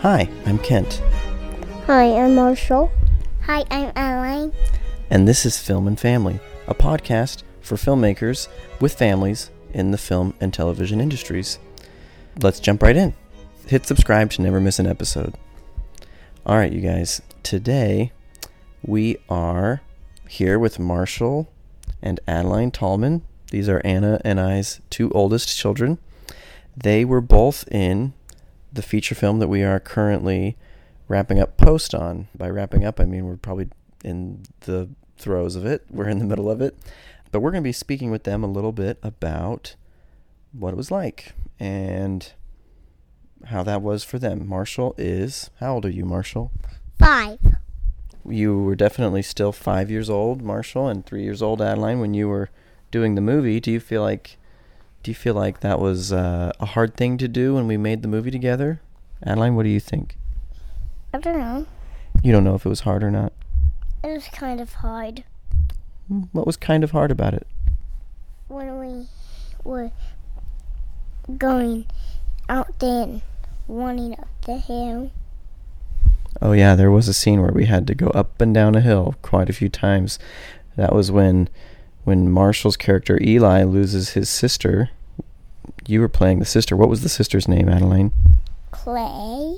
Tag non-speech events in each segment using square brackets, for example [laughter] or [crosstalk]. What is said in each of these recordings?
Hi, I'm Kent, Hi, I'm Marshall. Hi, I'm Adeline. and this is Film and Family, a podcast for filmmakers with families in the film and television industries. Let's jump right in. Hit subscribe to never miss an episode. All right, you guys, today we are here with Marshall and Adeline Tallman. These are Anna and I's two oldest children. They were both in the feature film that we are currently wrapping up post on. By wrapping up, I mean we're probably in the throes of it. We're in the middle of it. But we're going to be speaking with them a little bit about what it was like and how that was for them. Marshall is, how old are you, Marshall? Five. You were definitely still five years old, Marshall, and three years old, Adeline, when you were doing the movie. Do you feel like, do you feel like that was uh, a hard thing to do when we made the movie together? Adeline, what do you think? I don't know. You don't know if it was hard or not. It was kind of hard Hmm, What was kind of hard about it? when we were going out there and running up the hill. Oh yeah, there was a scene where we had to go up and down a hill quite a few times. That was when when Marshall's character Eli loses his sister. You were playing the sister. What was the sister's name, Adeline? Clay.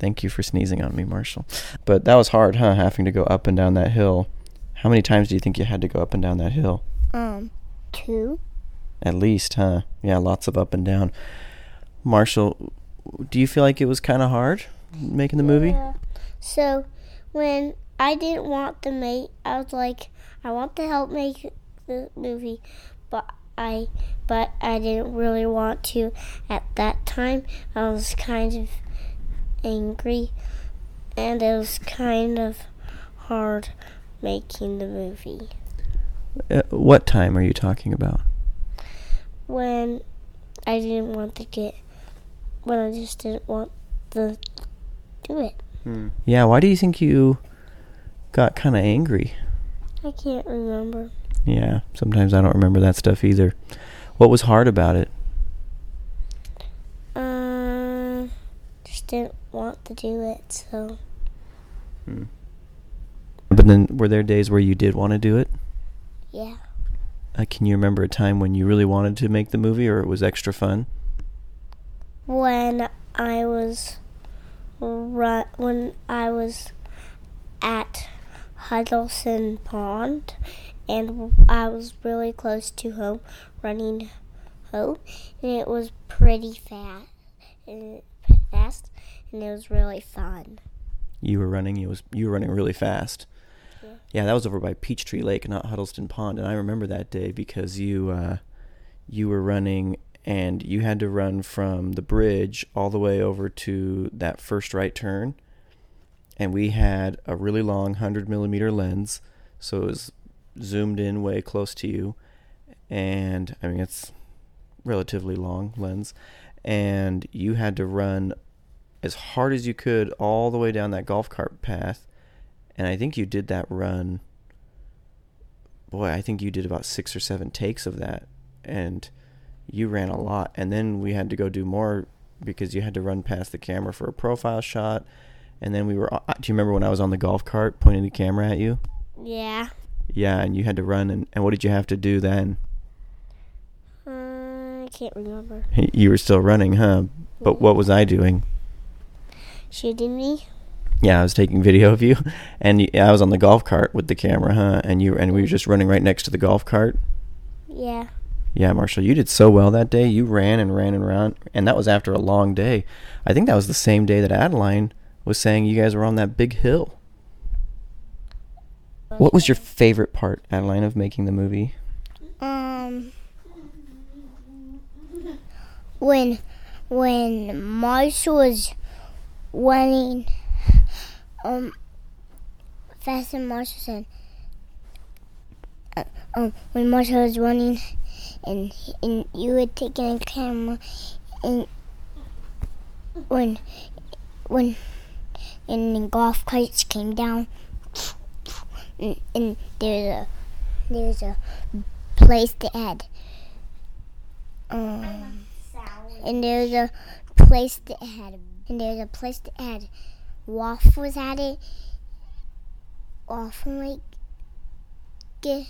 Thank you for sneezing on me, Marshall. But that was hard, huh? Having to go up and down that hill. How many times do you think you had to go up and down that hill? Um, two. At least, huh? Yeah, lots of up and down. Marshall, do you feel like it was kind of hard making the movie? Yeah. So when I didn't want to make, I was like, I want to help make the movie, but I, but I didn't really want to at that time. I was kind of angry, and it was kind of hard making the movie. Uh, what time are you talking about? When I didn't want to get, when I just didn't want to do it. Yeah, why do you think you got kind of angry? I can't remember. Yeah, sometimes I don't remember that stuff either. What was hard about it? Uh, just didn't want to do it, so Hmm. But then, were there days where you did want to do it? yeah. Uh, can you remember a time when you really wanted to make the movie, or it was extra fun? When I was when I was at Huddleston Pond, and I was really close to home, running home, and it was pretty fast, and fast, and it was really fun. You were running. You was you were running really fast. Yeah. Yeah, that was over by Peachtree Lake, not Huddleston Pond, and I remember that day because you uh, you were running and you had to run from the bridge all the way over to that first right turn, and we had a really long hundred millimeter lens, so it was zoomed in way close to you, and I mean it's relatively long lens, and you had to run as hard as you could all the way down that golf cart path and I think you did that run. Boy, I think you did about six or seven takes of that, and you ran a lot. And then we had to go do more because you had to run past the camera for a profile shot. And then we were. uh, Do you remember when I was on the golf cart pointing the camera at you? Yeah. Yeah, and you had to run. And, and what did you have to do then? Uh, I can't remember. You were still running, huh? But what was I doing? Shooting me? Yeah, I was taking video of you, [laughs] and you, I was on the golf cart with the camera, huh? And you and we were just running right next to the golf cart. Yeah. Yeah, Marshall, you did so well that day. You ran and ran and ran, and that was after a long day. I think that was the same day that Adeline was saying you guys were on that big hill. What was your favorite part, Adeline, of making the movie? Um, when when Marshall was running, um, fast and Marshall said, uh, um, when Marshall was running, and and you were taking a camera, and when when and the golf carts came down, and, and there's a there's a place that had um and there's a place that had a and there's a place that had waffles at it. Waffle like get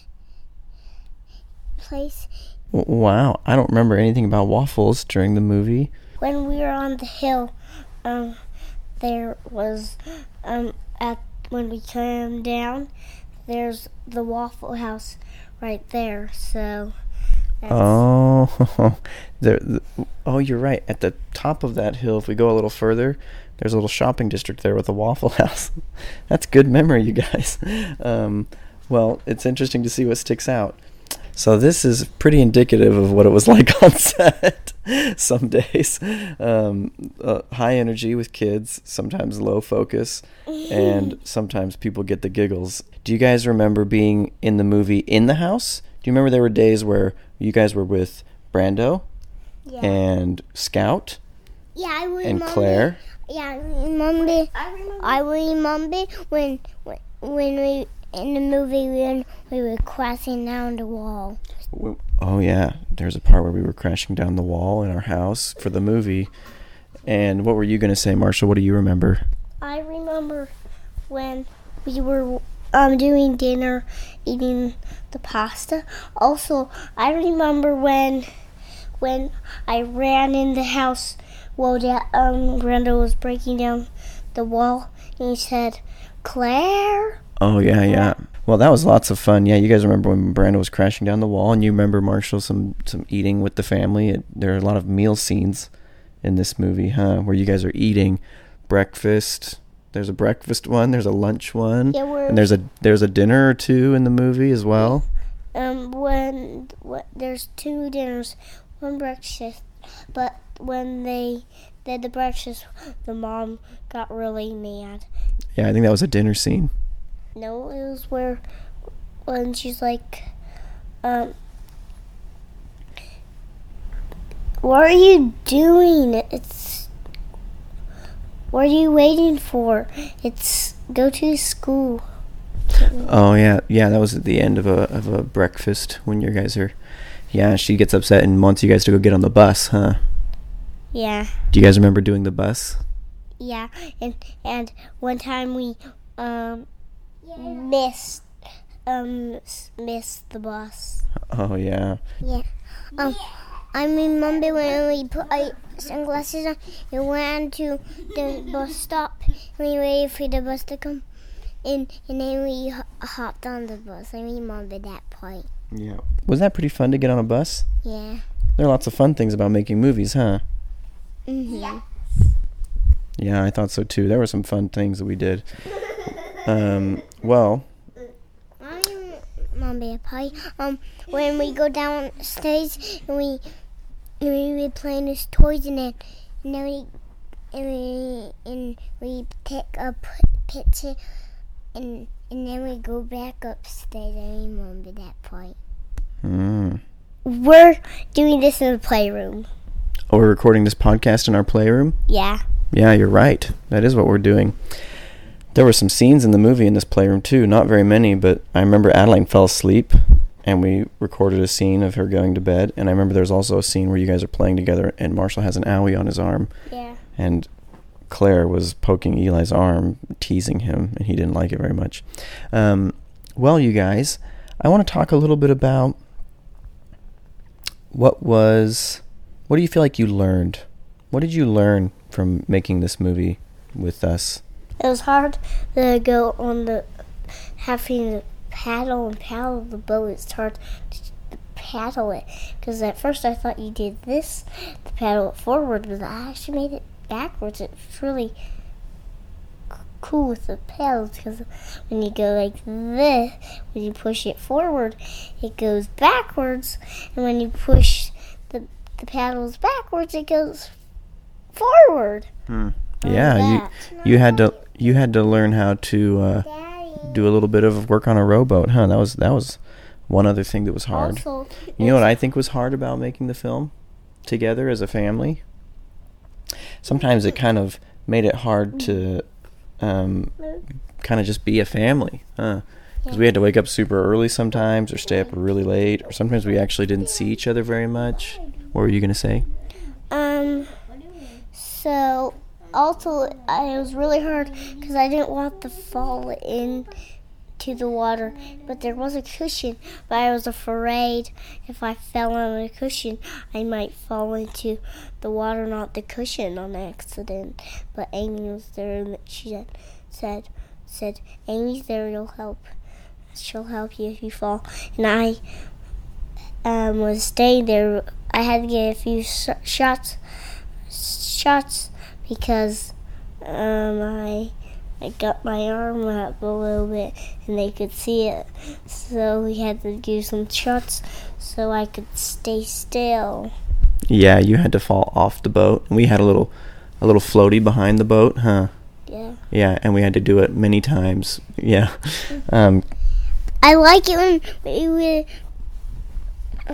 place. Wow, I don't remember anything about waffles during the movie. When we were on the hill, um, there was um at when we came down, there's the Waffle House right there. So. Oh, [laughs] there. th- Oh, you're right. At the top of that hill, if we go a little further, there's a little shopping district there with a Waffle [laughs] House. That's good memory, you guys. [laughs] Um, well, it's interesting to see what sticks out. So this is pretty indicative of what it was [laughs] like on set. Some days, um, uh, high energy with kids, sometimes low focus, and [laughs] sometimes people get the giggles. Do you guys remember being in the movie in the house? Do you remember there were days where you guys were with Brando yeah. and Scout yeah, I remember. and Claire? Yeah, I remember. I remember. I remember when when when we in the movie when we were crashing down the wall. Oh yeah, there's a part where we were crashing down the wall in our house for the movie. And what were you gonna say, Marshall? What do you remember? I remember when we were um doing dinner, eating the pasta. Also, I remember when when I ran in the house while that um Brando was breaking down the wall, and he said, "Claire." Oh yeah, yeah. Well, that was lots of fun. Yeah, you guys remember when Brando was crashing down the wall, and you remember Marshall some some eating with the family. It, there are a lot of meal scenes in this movie, huh? Where you guys are eating breakfast. There's a breakfast one. There's a lunch one, Yeah, we're and there's a there's a dinner or two in the movie as well. um when what there's two dinners, one breakfast, but when they did the breakfast, the mom got really mad. Yeah, I think that was a dinner scene. No, it was where when she's like, um, what are you doing? It's what are you waiting for? It's go to school. Oh yeah, yeah. That was at the end of a of a breakfast when you guys are. Yeah, she gets upset and wants you guys to go get on the bus, huh? Yeah, Do you guys remember doing the bus? yeah, and and one time we um missed um s- missed the bus. Oh yeah. Yeah. Um, I remember when we put our sunglasses on and went to the bus stop and we waited for the bus to come in and then we hopped on the bus. I remember that part. Yeah. Was that pretty fun to get on a bus? Yeah. There are lots of fun things about making movies, huh? Mm-hmm. Yeah, I thought so too. There were some fun things that we did. Um, well, I remember a part. Um, when we go downstairs and we and we were playing with toys and then and then we and we and we pick up picture and and then we go back upstairs. I remember that part. mm. We're doing this in the playroom. oh, we're recording this podcast in our playroom. Yeah. Yeah, you're right. That is what we're doing. There were some scenes in the movie in this playroom too. Not very many, but I remember Adeline fell asleep, and we recorded a scene of her going to bed. And I remember there's also a scene where you guys are playing together, and Marshall has an owie on his arm, Yeah. and Claire was poking Eli's arm, teasing him, and he didn't like it very much. Um, well, you guys, I want to talk a little bit about what was. What do you feel like you learned? What did you learn from making this movie with us? It was hard to go on the having to paddle and paddle the boat. It's hard to paddle it because at first I thought you did this to paddle it forward, but I actually made it backwards. It's really cool with the paddles because when you go like this, when you push it forward, it goes backwards, and when you push the the paddles backwards, it goes forward. Hmm. Yeah, you you had to you had to learn how to uh, do a little bit of work on a rowboat, huh? That was that was one other thing that was hard. Also, You know what I think was hard about making the film together as a family? Sometimes it kind of made it hard to um, kind of just be a family, huh? Because we had to wake up super early sometimes, or stay up really late, or sometimes we actually didn't see each other very much. What were you gonna say? Um. So also it was really hard because I didn't want to fall in to the water, but there was a cushion. But I was afraid if I fell on the cushion, I might fall into the water, not the cushion, on accident. But Amy was there, and she said, said, said Amy's there. You'll help. She'll help you if you fall. And I um, was staying there. I had to get a few sh- shots, shots because um, I I got my arm up a little bit and they could see it. So we had to do some shots so I could stay still. Yeah, you had to fall off the boat. We had a little a little floaty behind the boat, huh? Yeah. Yeah, and we had to do it many times. Yeah. Um, I like it when we were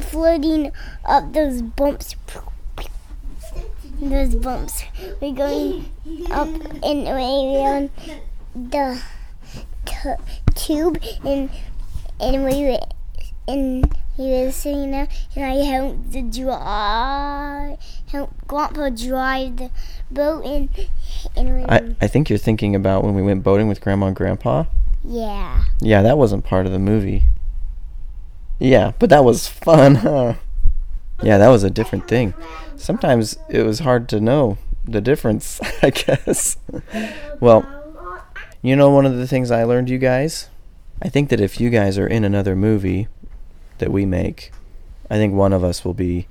floating up those bumps. Those bumps. We're going up and around the tube, and and we were and he was sitting there, and I helped the drive, help Grandpa drive the boat, and and I I think you're thinking about when we went boating with Grandma and Grandpa. yeah, Yeah, that wasn't part of the movie. Yeah, but that was fun, huh? Yeah, that was a different thing. Sometimes it was hard to know the difference, [laughs] I guess. Well, you know one of the things I learned, you guys? I think that if you guys are in another movie that we make, I think one of us will be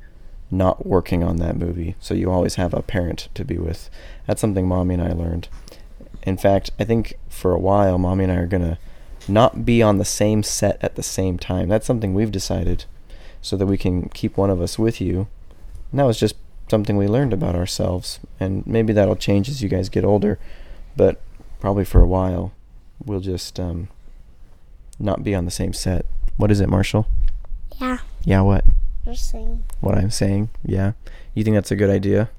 not working on that movie. So you always have a parent to be with. That's something Mommy and I learned. In fact, I think for a while, Mommy and I are going to not be on the same set at the same time. That's something we've decided so that we can keep one of us with you. And that was just something we learned about ourselves. And maybe that'll change as you guys get older. But probably for a while, we'll just um, not be on the same set. What is it, Marshall? yeah, Yeah, what? you're saying What I'm saying? Yeah. You think that's a good idea?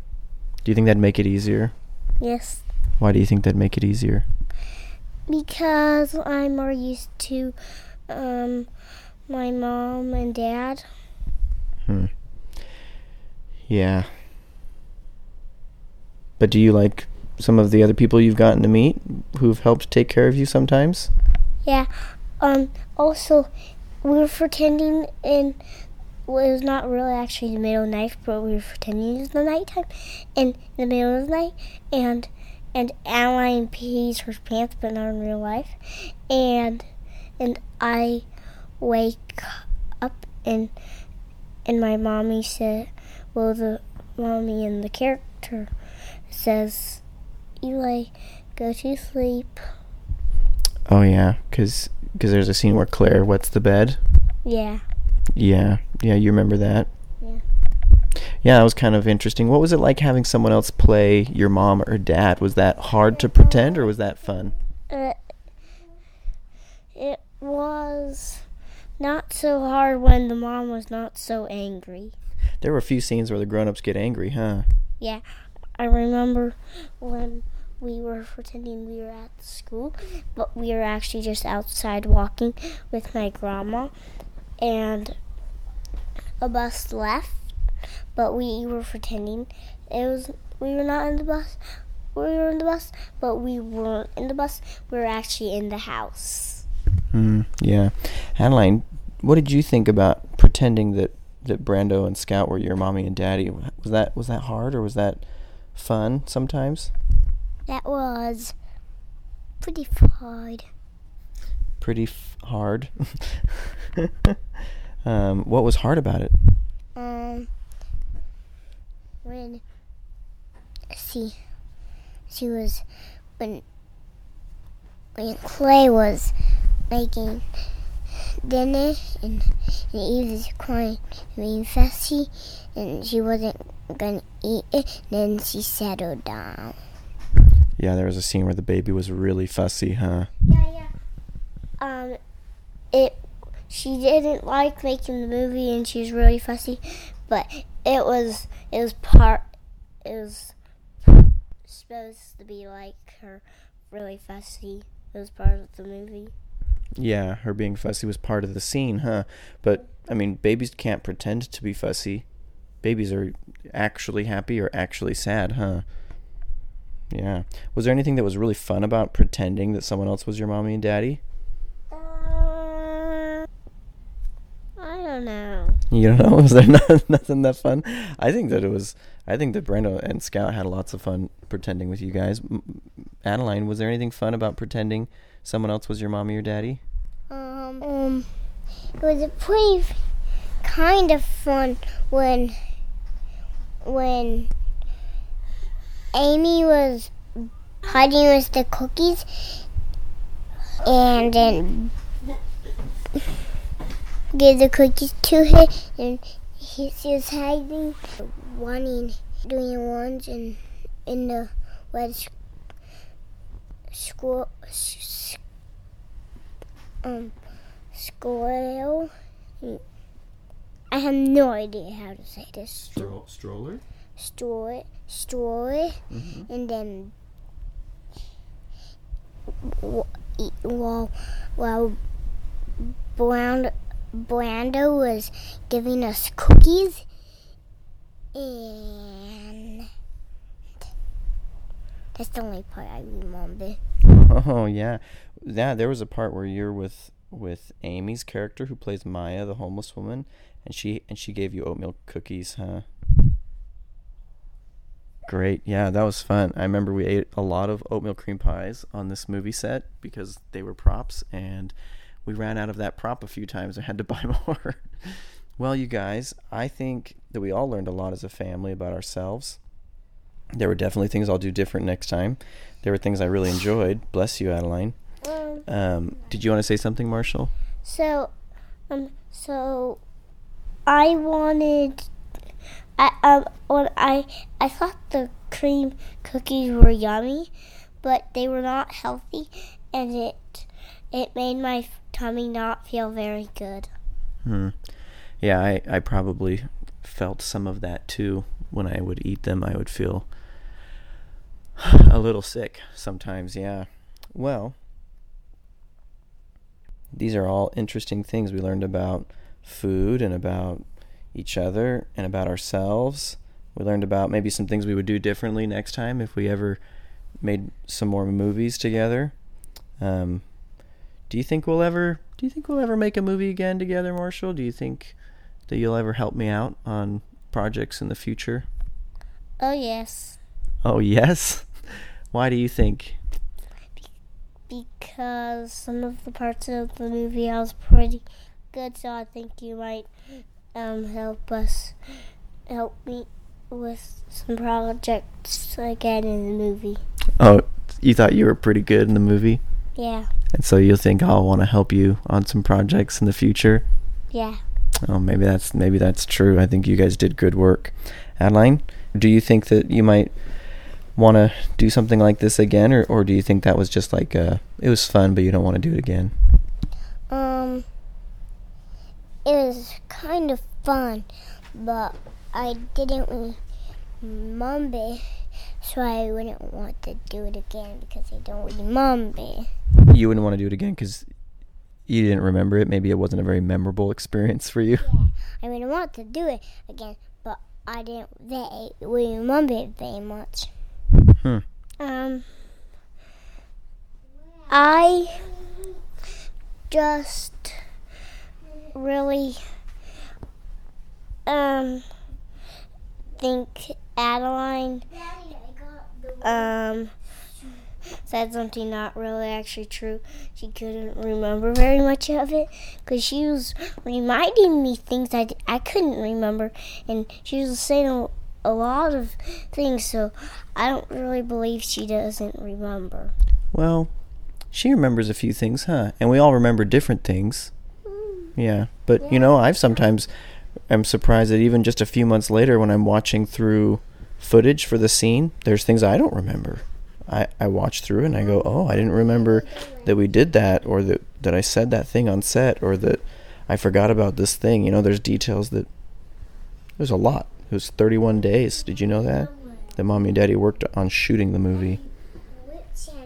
Do you think that'd make it easier? yes. Why do you think that'd make it easier? Because I'm more used to um, my mom and dad. Hmm. Yeah. But do you like some of the other people you've gotten to meet who've helped take care of you sometimes? Yeah. Um. Also, we were pretending in. Well, it was not really actually the middle of the night, but we were pretending it was the nighttime, and in the middle of the night, and and Adeline pees her pants, but not in real life, and and I wake up and and my mommy said, well, the mommy in the character says, Eli, go to sleep. Oh yeah, cuz there's a scene where Claire wets the bed. Yeah. Yeah. Yeah, you remember that? Yeah. Yeah, that was kind of interesting. What was it like having someone else play your mom or dad? Was that hard to pretend or was that fun? Uh, it was not so hard when the mom was not so angry. There were a few scenes where the grown-ups get angry, huh? Yeah, I remember when we were pretending we were at school, but we were actually just outside walking with my grandma, and a bus left, but we were pretending it was we were not in the bus. We were in the bus, but we weren't in the bus. We were actually in the house. Hmm. Yeah. Adeline, what did you think about pretending that that Brando and Scout were your mommy and daddy? Was that was that hard or was that fun sometimes? That was pretty hard. Pretty f- hard. [laughs] um, what was hard about it? Um, when she she was when when Clay was making dinner and, and Eve was crying being fussy and she wasn't gonna eat it. Then she settled down. Yeah, there was a scene where the baby was really fussy, huh? Yeah, yeah. Um, it. She didn't like making the movie, and she was really fussy. But it was. It was part. It was supposed to be like her, really fussy. It was part of the movie. Yeah, her being fussy was part of the scene, huh? But I mean, babies can't pretend to be fussy. Babies are actually happy or actually sad, huh? Yeah. Was there anything that was really fun about pretending that someone else was your mommy and daddy? Uh, I don't know. [laughs] You don't know? [laughs] Was there not, nothing that fun? I think that it was. I think that Brando and Scout had lots of fun pretending with you guys. M- Adeline, was there anything fun about pretending someone else was your mommy or daddy? Um, um, it was pretty kind of fun when when Amy was hiding with the cookies, and then gave the cookies to him, and he, she was hiding, wanting doing ones in in the red s- school. um squirrel. I have no idea how to say this. stroller. Store, store, and then while while Brand, Brando was giving us cookies, and that's the only part I remember. Oh yeah, yeah. There was a part where you're with with Amy's character who plays Maya, the homeless woman, and she and she gave you oatmeal cookies, huh? Great. Yeah, that was fun. I remember we ate a lot of oatmeal cream pies on this movie set because they were props and we ran out of that prop a few times and had to [laughs] buy more. well, you guys, I think that we all learned a lot as a family about ourselves. There were definitely things I'll do different next time. There were things I really enjoyed. Bless you, Adeline. Um, did you want to say something, Marshall? So, um, so I wanted, I um, when I I thought the cream cookies were yummy, but they were not healthy, and it it made my tummy not feel very good. Hmm. Yeah, I, I probably felt some of that too. When I would eat them, I would feel [sighs] a little sick sometimes, yeah. Well, these are all interesting things we learned about food and about each other and about ourselves. We learned about maybe some things we would do differently next time if we ever made some more movies together. Um, do you think we'll ever do you think we'll ever make a movie again together, Marshall? Do you think that you'll ever help me out on projects in the future? Oh yes, Oh, yes. Why do you think? because some of the parts of the movie I was pretty good, so I think you might um help us help me with some projects again in the movie. Oh, you thought you were pretty good in the movie, Yeah, and so you'll think I'll want to help you on some projects in the future. yeah. Oh, maybe that's maybe that's true. I think you guys did good work. Adeline, do you think that you might want to do something like this again, or or do you think that was just like uh, it was fun, but you don't want to do it again? Um, it was kind of fun, but I didn't remember, so I wouldn't want to do it again because I don't remember. You wouldn't want to do it again because you didn't remember it. Maybe it wasn't a very memorable experience for you. Yeah, I wouldn't want to do it again, but I didn't very remember it very much. Hmm. Um, I just really um think Adeline um said something not really actually true. She couldn't remember very much of it because she was reminding me things I, I couldn't remember, and she was saying a, a lot of things. So I don't really believe she doesn't remember. Well, she remembers a few things, huh? And we all remember different things. Yeah, but you know, I've sometimes am surprised that even just a few months later, when I'm watching through footage for the scene, there's things I don't remember. I, I watch through and I go, oh, I didn't remember that we did that, or that that I said that thing on set, or that I forgot about this thing. You know, there's details that there's a lot. It was 31 days. Did you know that? That mommy and daddy worked on shooting the movie.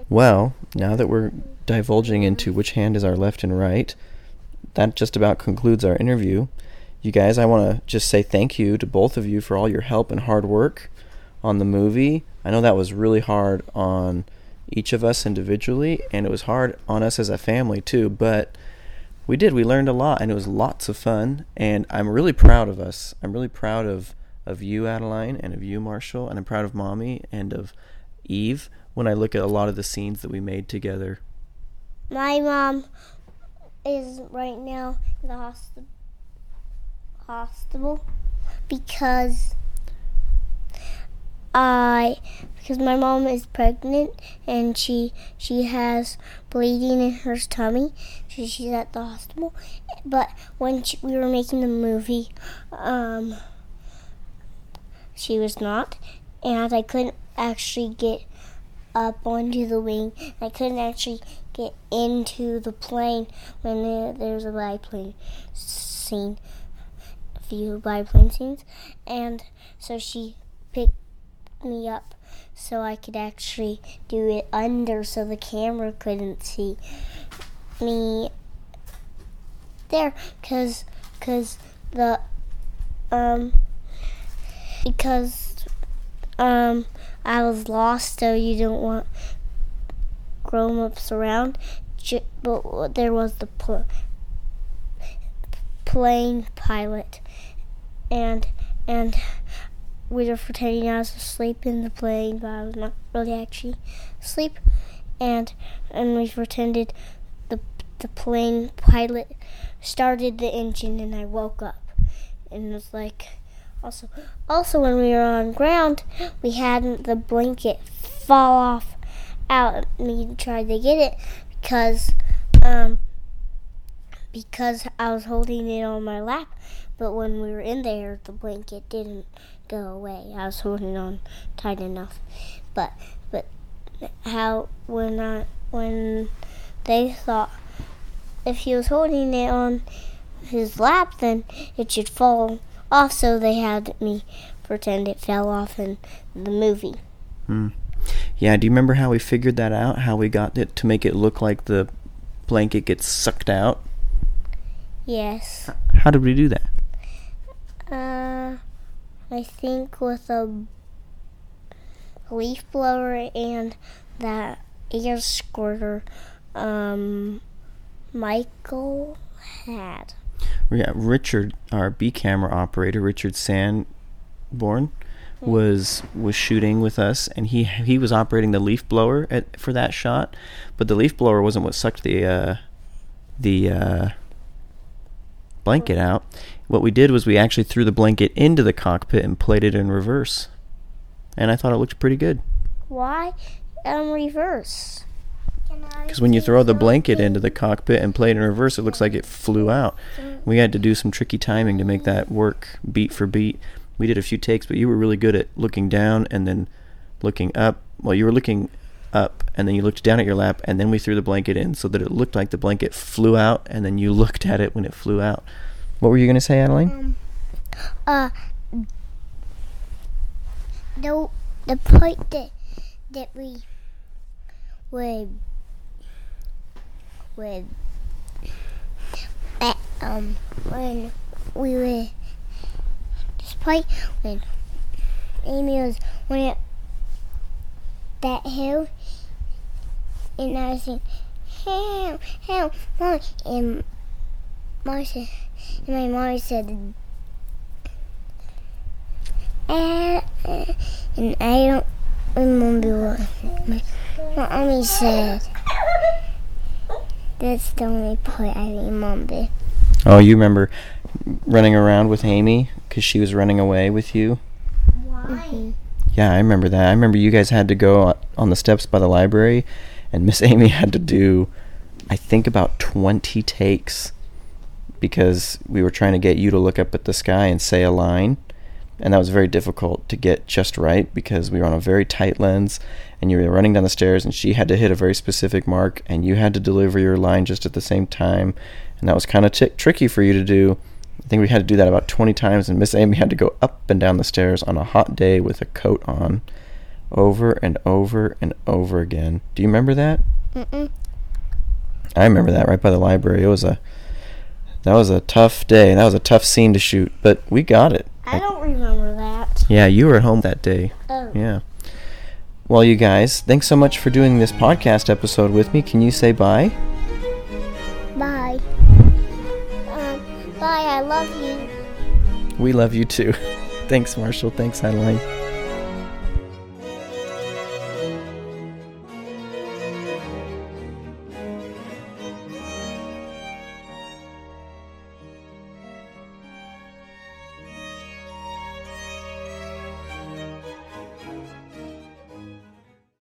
Well, now that we're divulging into which hand is our left and right, that just about concludes our interview. You guys, I want to just say thank you to both of you for all your help and hard work on the movie. I know that was really hard on each of us individually, and it was hard on us as a family too. But we did. We learned a lot, and it was lots of fun. And I'm really proud of us. I'm really proud of of you, Adeline, and of you, Marshall, and I'm proud of Mommy and of Eve when I look at a lot of the scenes that we made together. My mom is right now in the hospital hospital because I because my mom is pregnant and she she has bleeding in her tummy, so she's at the hospital. But when she, we were making the movie, um, she was not, and I couldn't actually get up onto the wing. I couldn't actually get into the plane when there, there's a biplane scene, a few biplane scenes, and so she picked me up so I could actually do it under so the camera couldn't see me there. Cuz cuz the um because um I was lost so you don't want grown-ups around. But there was the pl- plane pilot and and we were pretending I was asleep in the plane, but I was not really actually asleep. And and we pretended the the plane pilot started the engine, and I woke up, and it was like also also when we were on ground, we had the blanket fall off out. Me tried to get it because um because I was holding it on my lap, but when we were in there, the blanket didn't go away. I was holding on tight enough, but but how when I when they thought if he was holding it on his lap, then it should fall off. So they had me pretend it fell off in the movie. Hmm. Yeah. Do you remember how we figured that out? How we got it to make it look like the blanket gets sucked out? Yes. How did we do that? Uh, I think with a leaf blower and that air squirter um, Michael had. Yeah, Richard, our B camera operator, Richard Sanborn, was was shooting with us, and he he was operating the leaf blower at, for that shot, but the leaf blower wasn't what sucked the uh, the uh, blanket out. What we did was we actually threw the blanket into the cockpit and played it in reverse, and I thought it looked pretty good. Why in reverse? Because when you throw the blanket into the cockpit and play it in reverse, it looks like it flew out. We had to do some tricky timing to make that work beat for beat. We did a few takes, but you were really good at looking down and then looking up. Well, you were looking up and then you looked down at your lap and then we threw the blanket in so that it looked like the blanket flew out and then you [laughs] looked at it when it flew out. What were you going to say, Adeline? Um, uh, the the part that that we would would um when we were this part when Amy was went up that hill and I was saying help help and Marcia and my mom said uh, and I don't remember what my mommy said. That's the only part I remember. Oh, you remember running around with Amy because she was running away with you? Mhm. Yeah, I remember that. I remember you guys had to go on the steps by the library, and Miss Amy had to do, I think, about 20 takes because we were trying to get you to look up at the sky and say a line. And that was very difficult to get just right because we were on a very tight lens and you were running down the stairs and she had to hit a very specific mark and you had to deliver your line just at the same time. And that was kind of t- tricky for you to do. I think we had to do that about 20 times and Miss Amy had to go up and down the stairs on a hot day with a coat on over and over and over again. Do you remember that? Mm-mm. I remember that right by the library. It was a that was a tough day. That was a tough scene to shoot, but we got it. I don't remember that. Yeah, you were at home that day. Oh. Yeah. Well, you guys, thanks so much for doing this podcast episode with me. Can you say bye? Bye. Um, bye. I love you. We love you too. [laughs] Thanks, Marshall. Thanks, Adeline.